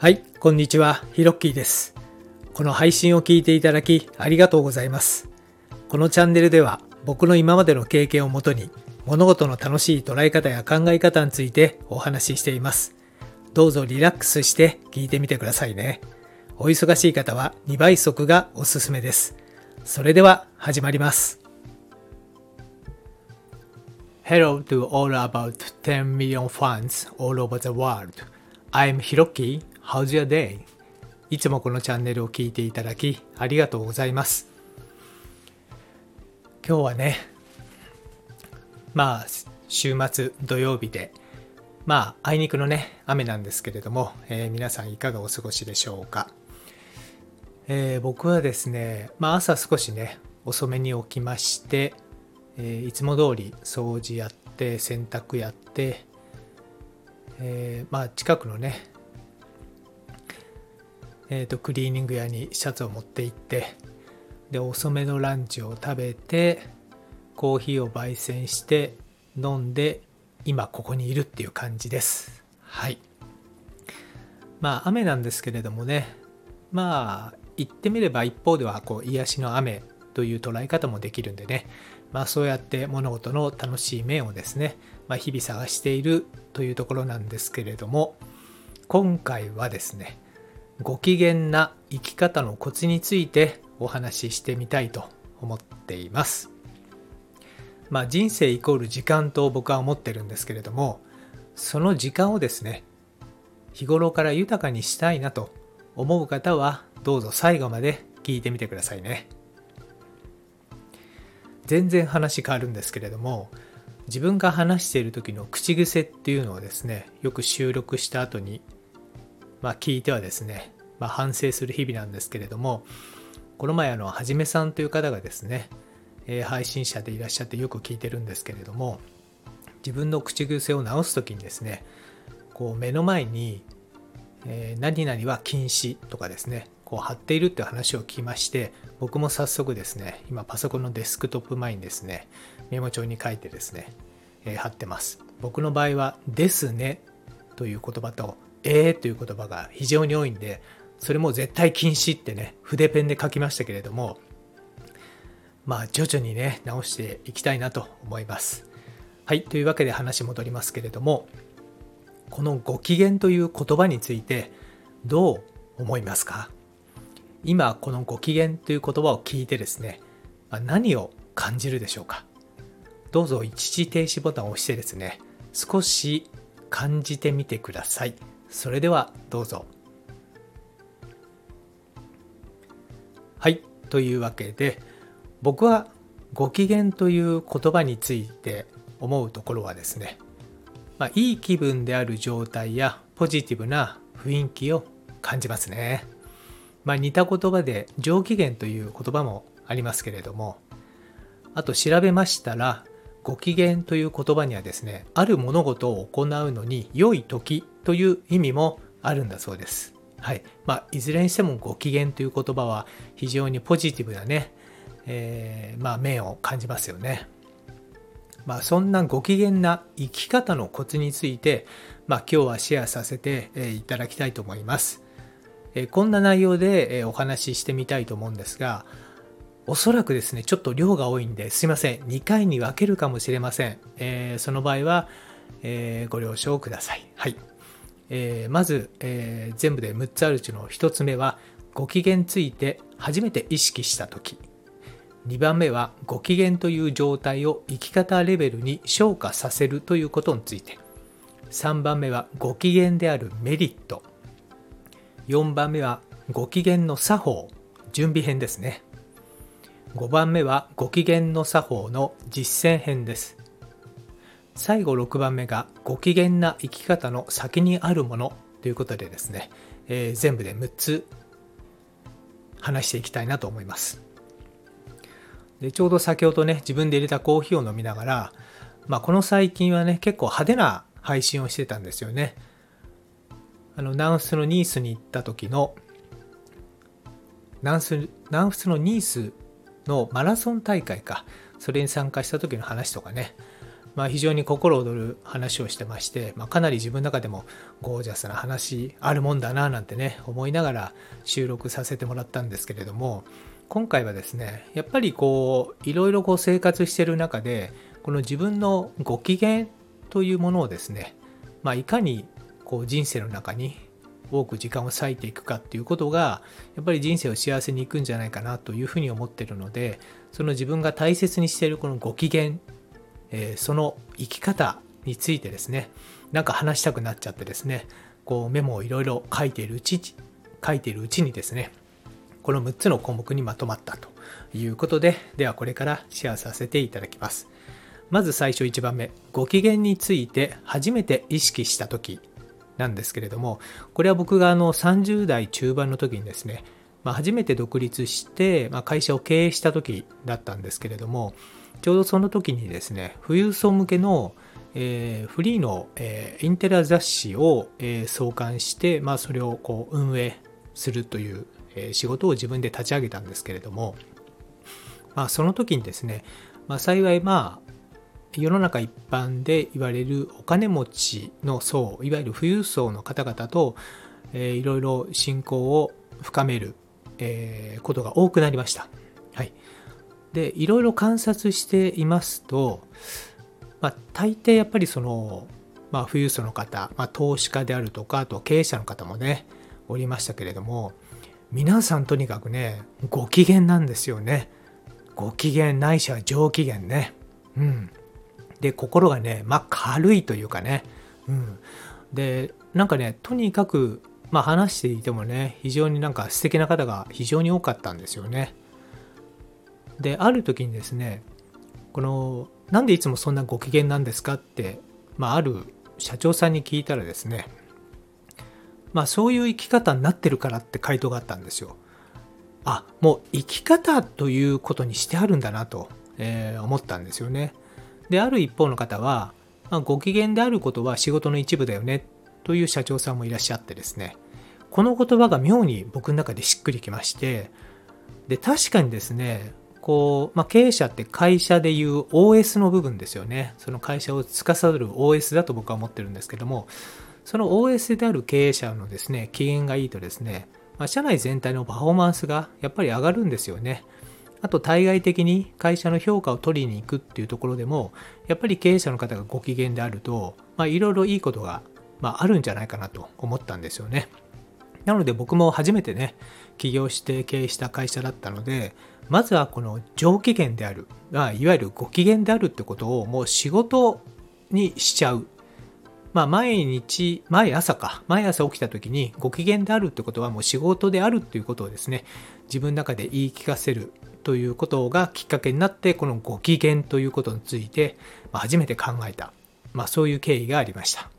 はい、こんにちは、ヒロッキーです。この配信を聞いていただきありがとうございます。このチャンネルでは僕の今までの経験をもとに物事の楽しい捉え方や考え方についてお話ししています。どうぞリラックスして聞いてみてくださいね。お忙しい方は2倍速がおすすめです。それでは始まります。Hello to all about 10 million fans all over the world. I'm Hiroki. How's your day? いつもこのチャンネルを聞いていただきありがとうございます。今日はね、まあ、週末土曜日で、まあ、あいにくのね、雨なんですけれども、えー皆さんいかがお過ごしでしょうか。えー僕はですね、まあ、朝少しね、遅めに起きまして、えーいつも通り掃除やって、洗濯やって、えまあ、近くのね、えーとクリーニング屋にシャツを持って行ってで遅めのランチを食べてコーヒーを焙煎して飲んで今ここにいるっていう感じです。はい。まあ雨なんですけれどもね。まあ言ってみれば一方ではこう癒しの雨という捉え方もできるんでね。まあそうやって物事の楽しい面をですね、まあ、日々探しているというところなんですけれども今回はですねご機嫌な生き方のコツについてお話ししてみたいと思っています。まあ人生イコール時間と僕は思ってるんですけれども、その時間をですね、日頃から豊かにしたいなと思う方はどうぞ最後まで聞いてみてくださいね。全然話変わるんですけれども、自分が話している時の口癖っていうのをですね、よく収録した後にまあ、聞いてはですね、まあ、反省する日々なんですけれどもこの前あのはじめさんという方がですね、えー配信者でいらっしゃってよく聞いてるんですけれども自分の口癖を直す時にですねこう目の前に、えー何々は禁止とかですねこう貼っているっていう話を聞きまして僕も早速ですね今パソコンのデスクトップ前にですねメモ帳に書いてですね、えー貼ってます。僕の場合は「ですね」という言葉と「えー」という言葉が非常に多いんでそれも絶対禁止ってね筆ペンで書きましたけれどもまあ徐々にね直していきたいなと思います。はいというわけで話戻りますけれどもこのご機嫌という言葉についてどう思いますか？今このご機嫌という言葉を聞いてですねま何を感じるでしょうか？どうぞ一時停止ボタンを押してですね少し感じてみてください。それではどうぞ。はいというわけで僕はご機嫌という言葉について思うところはですね、まあ、いい気分である状態やポジティブな雰囲気を感じますね、まあ、似た言葉で上機嫌という言葉もありますけれどもあと調べましたらご機嫌という言葉にはですねある物事を行うのに良い時という意味もあるんだそうですはいまあ、いずれにしてもご機嫌という言葉は非常にポジティブなね、えーまあ、面を感じますよね。まあ、そんなご機嫌な生き方のコツについて、まあ、今日はシェアさせていただきたいと思います。こんな内容でお話ししてみたいと思うんですが、おそらくですね、ちょっと量が多いんですいません。2回に分けるかもしれません。えーその場合は、えーご了承ください。はい。えーまず、えー全部で6つあるうちの1つ目はご機嫌について初めて意識した時。2番目はご機嫌という状態を生き方レベルに昇華させるということについて。3番目はご機嫌であるメリット。4番目はご機嫌の作法。準備編ですね。5番目はご機嫌の作法の実践編です。最後6番目がご機嫌な生き方の先にあるものということでですね、えー全部で6つ話していきたいなと思います。でちょうど先ほどね自分で入れたコーヒーを飲みながら、まあ、この最近はね結構派手な配信をしてたんですよね。あのナンスのニースに行った時のナンスナンスのニースのマラソン大会かそれに参加した時の話とかね。まあ、非常に心躍る話をしてまして、まあ、かなり自分の中でもゴージャスな話あるもんだななんてね思いながら収録させてもらったんですけれども今回はですねやっぱりこういろいろこう生活してる中でこの自分のご機嫌というものをですね、まあ、いかにこう人生の中に多く時間を割いていくかっていうことがやっぱり人生を幸せにいくんじゃないかなというふうに思ってるのでその自分が大切にしているこのご機嫌、えー、その生き方についてですねなんか話したくなっちゃってですねこうメモをいろいろ書いているうち書いているうちにですねこの6つの項目にまとまったということでではこれからシェアさせていただきます。まず最初1番目ご機嫌について初めて意識した時なんですけれどもこれは僕があの30代中盤の時にですね、まあ、初めて独立して、まあ、会社を経営した時だったんですけれどもちょうどその時にですね富裕層向けの、えー、フリーの、えー、インテリア雑誌を、えー、創刊して、まあ、それをこう運営するという、え仕事を自分で立ち上げたんですけれども、まあ、その時にですね、まあ、幸いまあ世の中一般で言われるお金持ちの層いわゆる富裕層の方々と、えー、いろいろ信仰を深める、えー、ことが多くなりました。でいろいろ観察していますと、まあ、大抵やっぱりその、まあ、富裕層の方、まあ、投資家であるとかあと経営者の方もねおりましたけれども皆さんとにかくねご機嫌なんですよね。ご機嫌ないしは上機嫌ね。うん。で、心がね、まあ軽いというかね、うん。で、なんかね、とにかく、まあ話していてもね、非常になんか素敵な方が非常に多かったんですよね。で、ある時にですね、この、なんでいつもそんなご機嫌なんですかって、まあある社長さんに聞いたらですね、まあそういう生き方になってるからって回答があったんですよ。あ、もう生き方ということにしてあるんだなと、えー、思ったんですよね。で、ある一方の方は、まあ、ご機嫌であることは仕事の一部だよねという社長さんもいらっしゃってですね、この言葉が妙に僕の中でしっくりきまして、で、確かにですね、こう、まあ、経営者って会社でいう OS の部分ですよね。その会社を司る OS だと僕は思ってるんですけども、その OS である経営者のですね、機嫌がいいとですね、まあ、社内全体のパフォーマンスがやっぱり上がるんですよね。あと対外的に会社の評価を取りに行くっていうところでも、やっぱり経営者の方がご機嫌であると、まあ、いろいろいいことが、まあ、あるんじゃないかなと思ったんですよね。なので僕も初めてね、起業して経営した会社だったので、まずはこの上機嫌である、あ、いわゆるご機嫌であるってことをもう仕事にしちゃう。まあ、毎日、毎朝か、毎朝起きた時にご機嫌であるってことはもう仕事であるっていうことをですね、自分の中で言い聞かせるということがきっかけになって、このご機嫌ということについて、初めて考えた、まあ、そういう経緯がありました。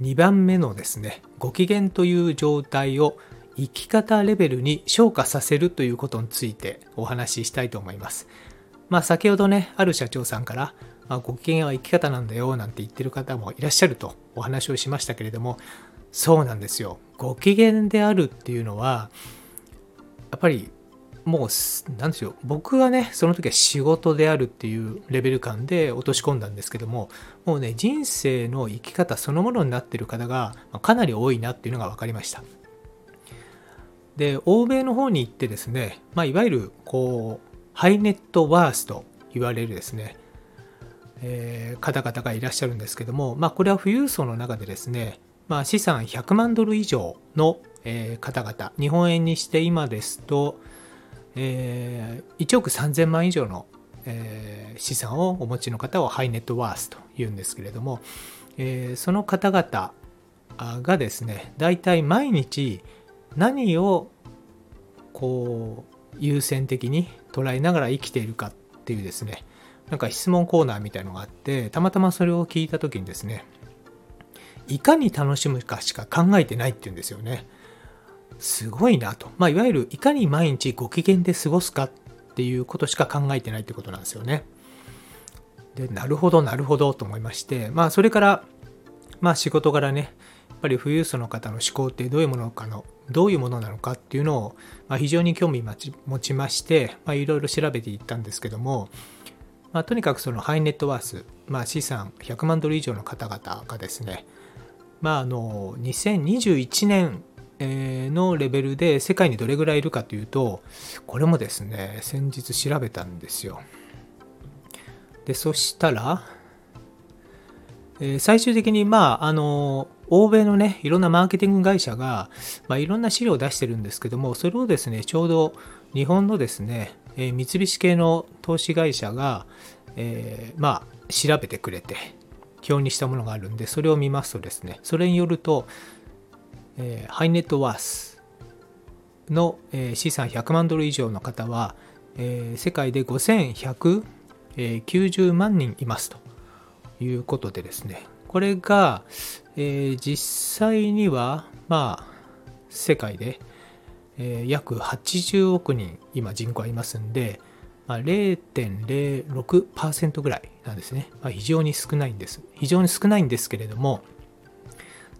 2番目のですね、ご機嫌という状態を生き方レベルに昇華させるということについてお話ししたいと思います。まあ、先ほどね、ある社長さんから、まあ、ご機嫌は生き方なんだよなんて言ってる方もいらっしゃるとお話をしましたけれども、そうなんですよ。ご機嫌であるっていうのは、やっぱりもう、なんですよ、僕はね、その時は仕事であるっていうレベル感で落とし込んだんですけども、もうね、人生の生き方そのものになってる方がかなり多いなっていうのが分かりました。で、欧米の方に行ってですね、まあ、いわゆる、こう、ハイネットワースと言われるですね、えー、方々がいらっしゃるんですけども、まあ、これは富裕層の中でですね、まあ、資産100万ドル以上の、え、方々、日本円にして今ですと、えー、1億3000万以上の、えー、資産をお持ちの方をハイネットワースと言うんですけれども、えー、その方々がですね大体毎日何をこう優先的に捉えながら生きているかっていうですねなんか質問コーナーみたいのがあってたまたまそれを聞いた時にですねいかに楽しむかしか考えてないっていうんですよね。すごいなと。まあ、いわゆるいかに毎日ご機嫌で過ごすかっていうことしか考えてないってことなんですよね。で、なるほど、なるほどと思いまして、まあ、それから、まあ、仕事柄ね、やっぱり富裕層の方の思考ってどういうものかの、どういうものなのかっていうのを、まあ、非常に興味持ちまして、まあ、いろいろ調べていったんですけども、まあ、とにかくそのハイネットワース、まあ、資産100万ドル以上の方々がですね、まあ、あの2021年のレベルで世界にどれぐらいいるかというとこれもですね先日調べたんですよ。でそしたら、え、最終的にまああの欧米のねいろんなマーケティング会社が、まあ、いろんな資料を出してるんですけどもそれをですねちょうど日本のですね、え、三菱系の投資会社が、えー、まあ調べてくれて表にしたものがあるんでそれを見ますとですねそれによるとえー、ハイネットワースの、えー、資産100万ドル以上の方は、えー、世界で5190万人いますということでですね。これが、え、実際にはまあ世界で、え、約80億人今人口ありますんで、まあ、0.06%ぐらいなんですね、まあ、非常に少ないんです。非常に少ないんですけれども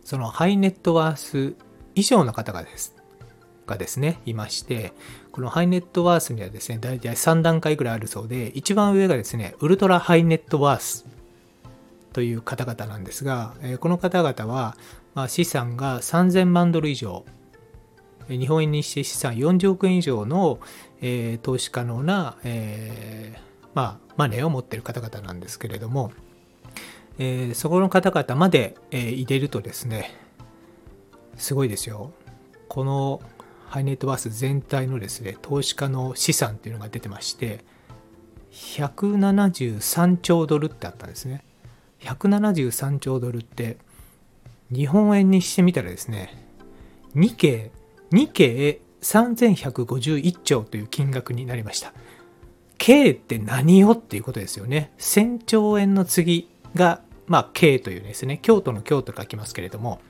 そのハイネットワース以上の方がです。がですね、いまして、このハイネットワースにはですね、大体3段階ぐらいあるそうで、一番上がですね、ウルトラハイネットワースという方々なんですが、この方々は、まあ、資産が3000万ドル以上、日本円にして資産40億円以上の、えー、投資可能な、えー、まあ、マネーを持っている方々なんですけれども、えー、そこの方々まで、えー、入れるとですね、すごいですよ。このハイネットワース全体のですね、投資家の資産っていうのが出てまして、173兆ドルってあったんですね。173兆ドルって、日本円にしてみたらですね、日経、日経3151兆という金額になりました。K って何よっていうことですよね。1000兆円の次がまあ、京というですね、京都の京と書きますけれども、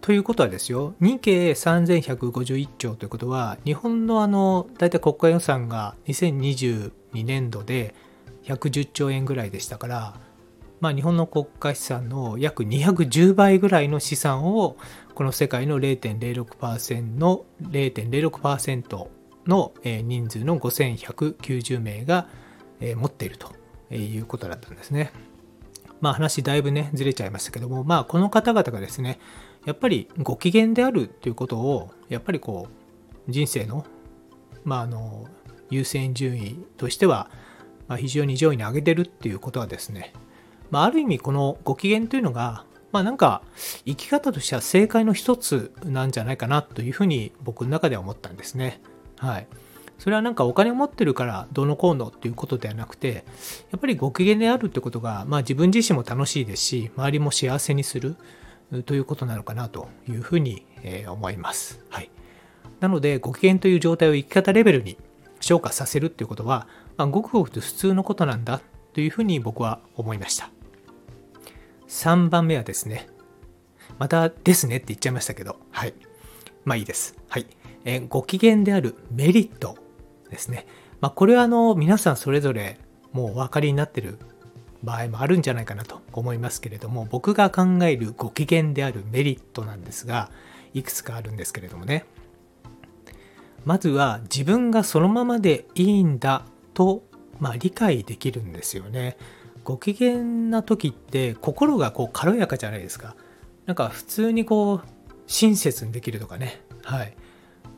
ということはですよ、日経3151兆ということは、日本のあの、大体国家予算が2022年度で110兆円ぐらいでしたから、まあ、日本の国家資産の約210倍ぐらいの資産を、この世界の0.06%の0.06%の人数の5190名が持っているということだったんですね。まあ話だいぶね、ずれちゃいましたけども、まあこの方々がですね、やっぱりご機嫌であるっていうことを、やっぱりこう、人生の、まああの、優先順位としては、まあ、非常に上位に上げてるっていうことはですね、まあ、ある意味このご機嫌というのが、まあなんか生き方としては正解の一つなんじゃないかなというふうに僕の中では思ったんですね。はい。それはなんかお金を持ってるからどうのこうのっていうことではなくて、やっぱりご機嫌であるってことが、まあ自分自身も楽しいですし、周りも幸せにするということなのかなというふうに思います。はい。なので、ご機嫌という状態を生き方レベルに昇華させるっていうことは、まあ、ごくごく普通のことなんだというふうに僕は思いました。3番目はですね、またですねって言っちゃいましたけど、はい。まあいいです。はい。えご機嫌であるメリットですね。まあ、これはあの皆さんそれぞれもうお分かりになってる場合もあるんじゃないかなと思いますけれども僕が考えるご機嫌であるメリットなんですがいくつかあるんですけれどもね。まずは自分がそのままでいいんだと、まあ、理解できるんですよね。ご機嫌な時って心がこう軽やかじゃないですか。なんか普通にこう親切にできるとかね。はい。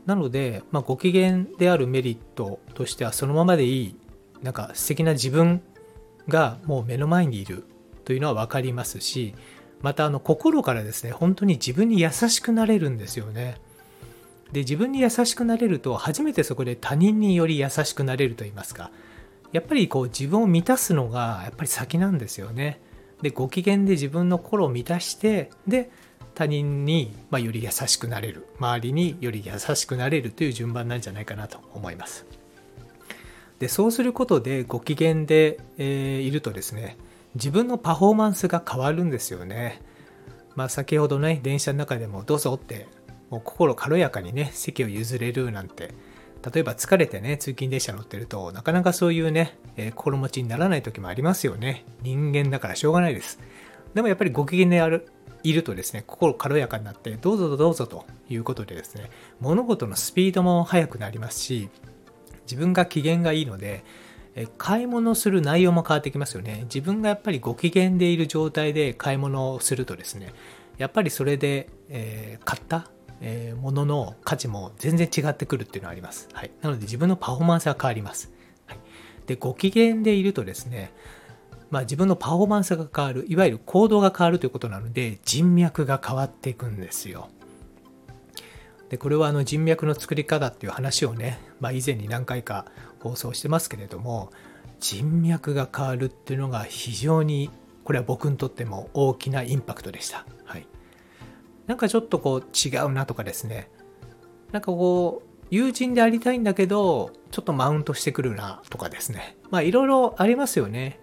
なので、まあ、ご機嫌であるメリットとしてはそのままでいいなんか素敵な自分がもう目の前にいるというのは分かりますしまたあの心からですね本当に自分に優しくなれるんですよね。で自分に優しくなれると初めてそこで他人により優しくなれると言いますかやっぱりこう自分を満たすのがやっぱり先なんですよね。でご機嫌で自分の心を満たしてで他人に、まより優しくなれる。周りにより優しくなれるという順番なんじゃないかなと思います。でそうすることでご機嫌で、えー、いるとですね自分のパフォーマンスが変わるんですよね。まあ先ほどね電車の中でもどうぞってもう心軽やかにね席を譲れるなんて。例えば疲れてね通勤電車乗ってるとなかなかそういうね、えー、心持ちにならない時もありますよね。人間だからしょうがないです。でもやっぱりご機嫌である。いるとですね、心軽やかになって、どうぞどうぞということでですね、物事のスピードも速くなりますし、自分が機嫌がいいので、買い物する内容も変わってきますよね。自分がやっぱりご機嫌でいる状態で買い物をするとですね、やっぱりそれで、えー、買ったえものの価値も全然違ってくるっていうのはあります。はい、なので自分のパフォーマンスが変わります。はい、でご機嫌でいるとですね、まあ、自分のパフォーマンスが変わるいわゆる行動が変わるということなので人脈が変わっていくんですよ。でこれはあの人脈の作り方っていう話をね、まあ、以前に何回か放送してますけれども人脈が変わるっていうのが非常にこれは僕にとっても大きなインパクトでした。はい、なんかちょっとこう違うなとかですねなんかこう友人でありたいんだけどちょっとマウントしてくるなとかですねまあいろいろありますよね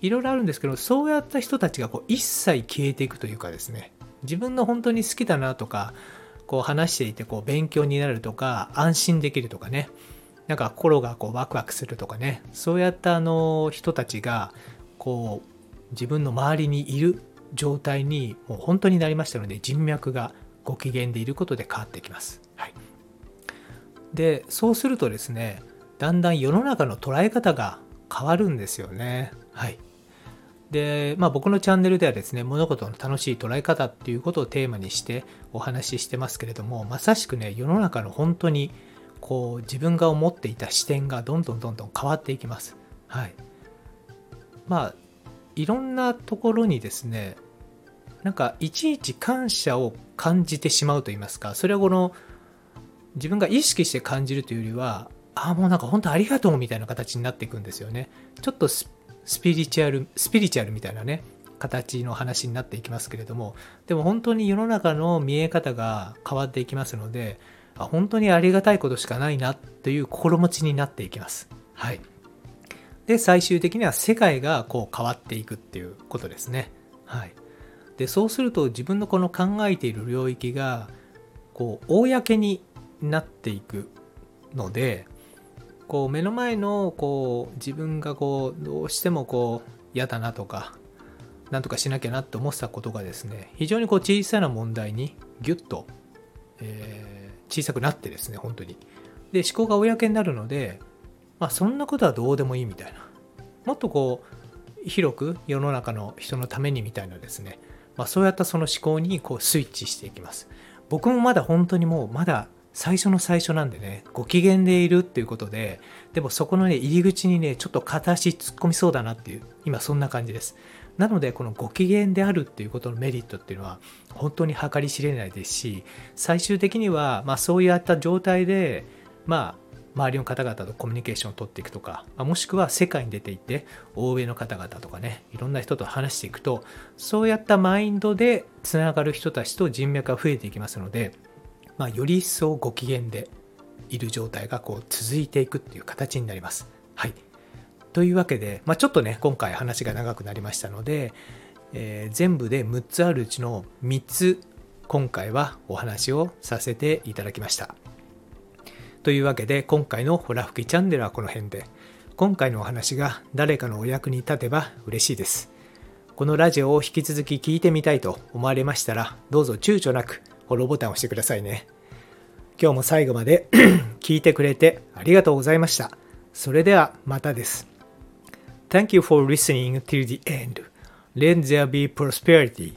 いろいろあるんですけどそうやった人たちがこう一切消えていくというかですね自分の本当に好きだなとかこう話していてこう勉強になるとか安心できるとかねなんか心がこうワクワクするとかねそうやったあの人たちがこう自分の周りにいる状態にもう本当になりましたので人脈がご機嫌でいることで変わってきます。はい、でそうするとですねだんだん世の中の捉え方が変わるんですよね。はい、で、まあ、僕のチャンネルではですね物事の楽しい捉え方っていうことをテーマにしてお話ししてますけれどもまさしくね世の中の本当にこう自分が思っていた視点がどんどんどんどん変わっていきます。はい、まあいろんなところにですねなんかいちいち感謝を感じてしまうと言いますかそれはこの自分が意識して感じるというよりはああもうなんか本当ありがとうみたいな形になっていくんですよねちょっとスピリチュアルスピリチュアルみたいなね形の話になっていきますけれどもでも本当に世の中の見え方が変わっていきますのであ本当にありがたいことしかないなという心持ちになっていきます。はい。で最終的には世界がこう変わっていくっていうことですね。はい、でそうすると自分のこの考えている領域がこう公になっていくのでこう目の前のこう自分がこうどうしてもこう嫌だなとかなんとかしなきゃなって思ってたことがですね非常にこう小さな問題にギュッと、えー、小さくなってですね本当に。で思考が公になるのでまあそんなことはどうでもいいみたいな。もっとこう広く世の中の人のためにみたいなですね、まあ、そうやったその思考にこうスイッチしていきます。僕もまだ本当にもうまだ最初の最初なんでねご機嫌でいるっていうことででもそこのね入り口にねちょっと片足突っ込みそうだなっていう今そんな感じです。なのでこのご機嫌であるっていうことのメリットっていうのは本当に計り知れないですし最終的にはまあそういった状態でまあ周りの方々とコミュニケーションを取っていくとか、もしくは世界に出ていって、欧米の方々とかね、いろんな人と話していくと、そうやったマインドでつながる人たちと人脈が増えていきますので、まあ、より一層ご機嫌でいる状態がこう続いていくっていう形になります。はい。というわけで、まあ、ちょっとね、今回話が長くなりましたので、えー、全部で6つあるうちの3つ、今回はお話をさせていただきました。というわけで今回のホラ吹きチャンネルはこの辺で今回のお話が誰かのお役に立てば嬉しいですこのラジオを引き続き聞いてみたいと思われましたらどうぞ躊躇なくフォローボタンを押してくださいね今日も最後まで聞いてくれてありがとうございましたそれではまたです Thank you for listening till the end. Let there be prosperity.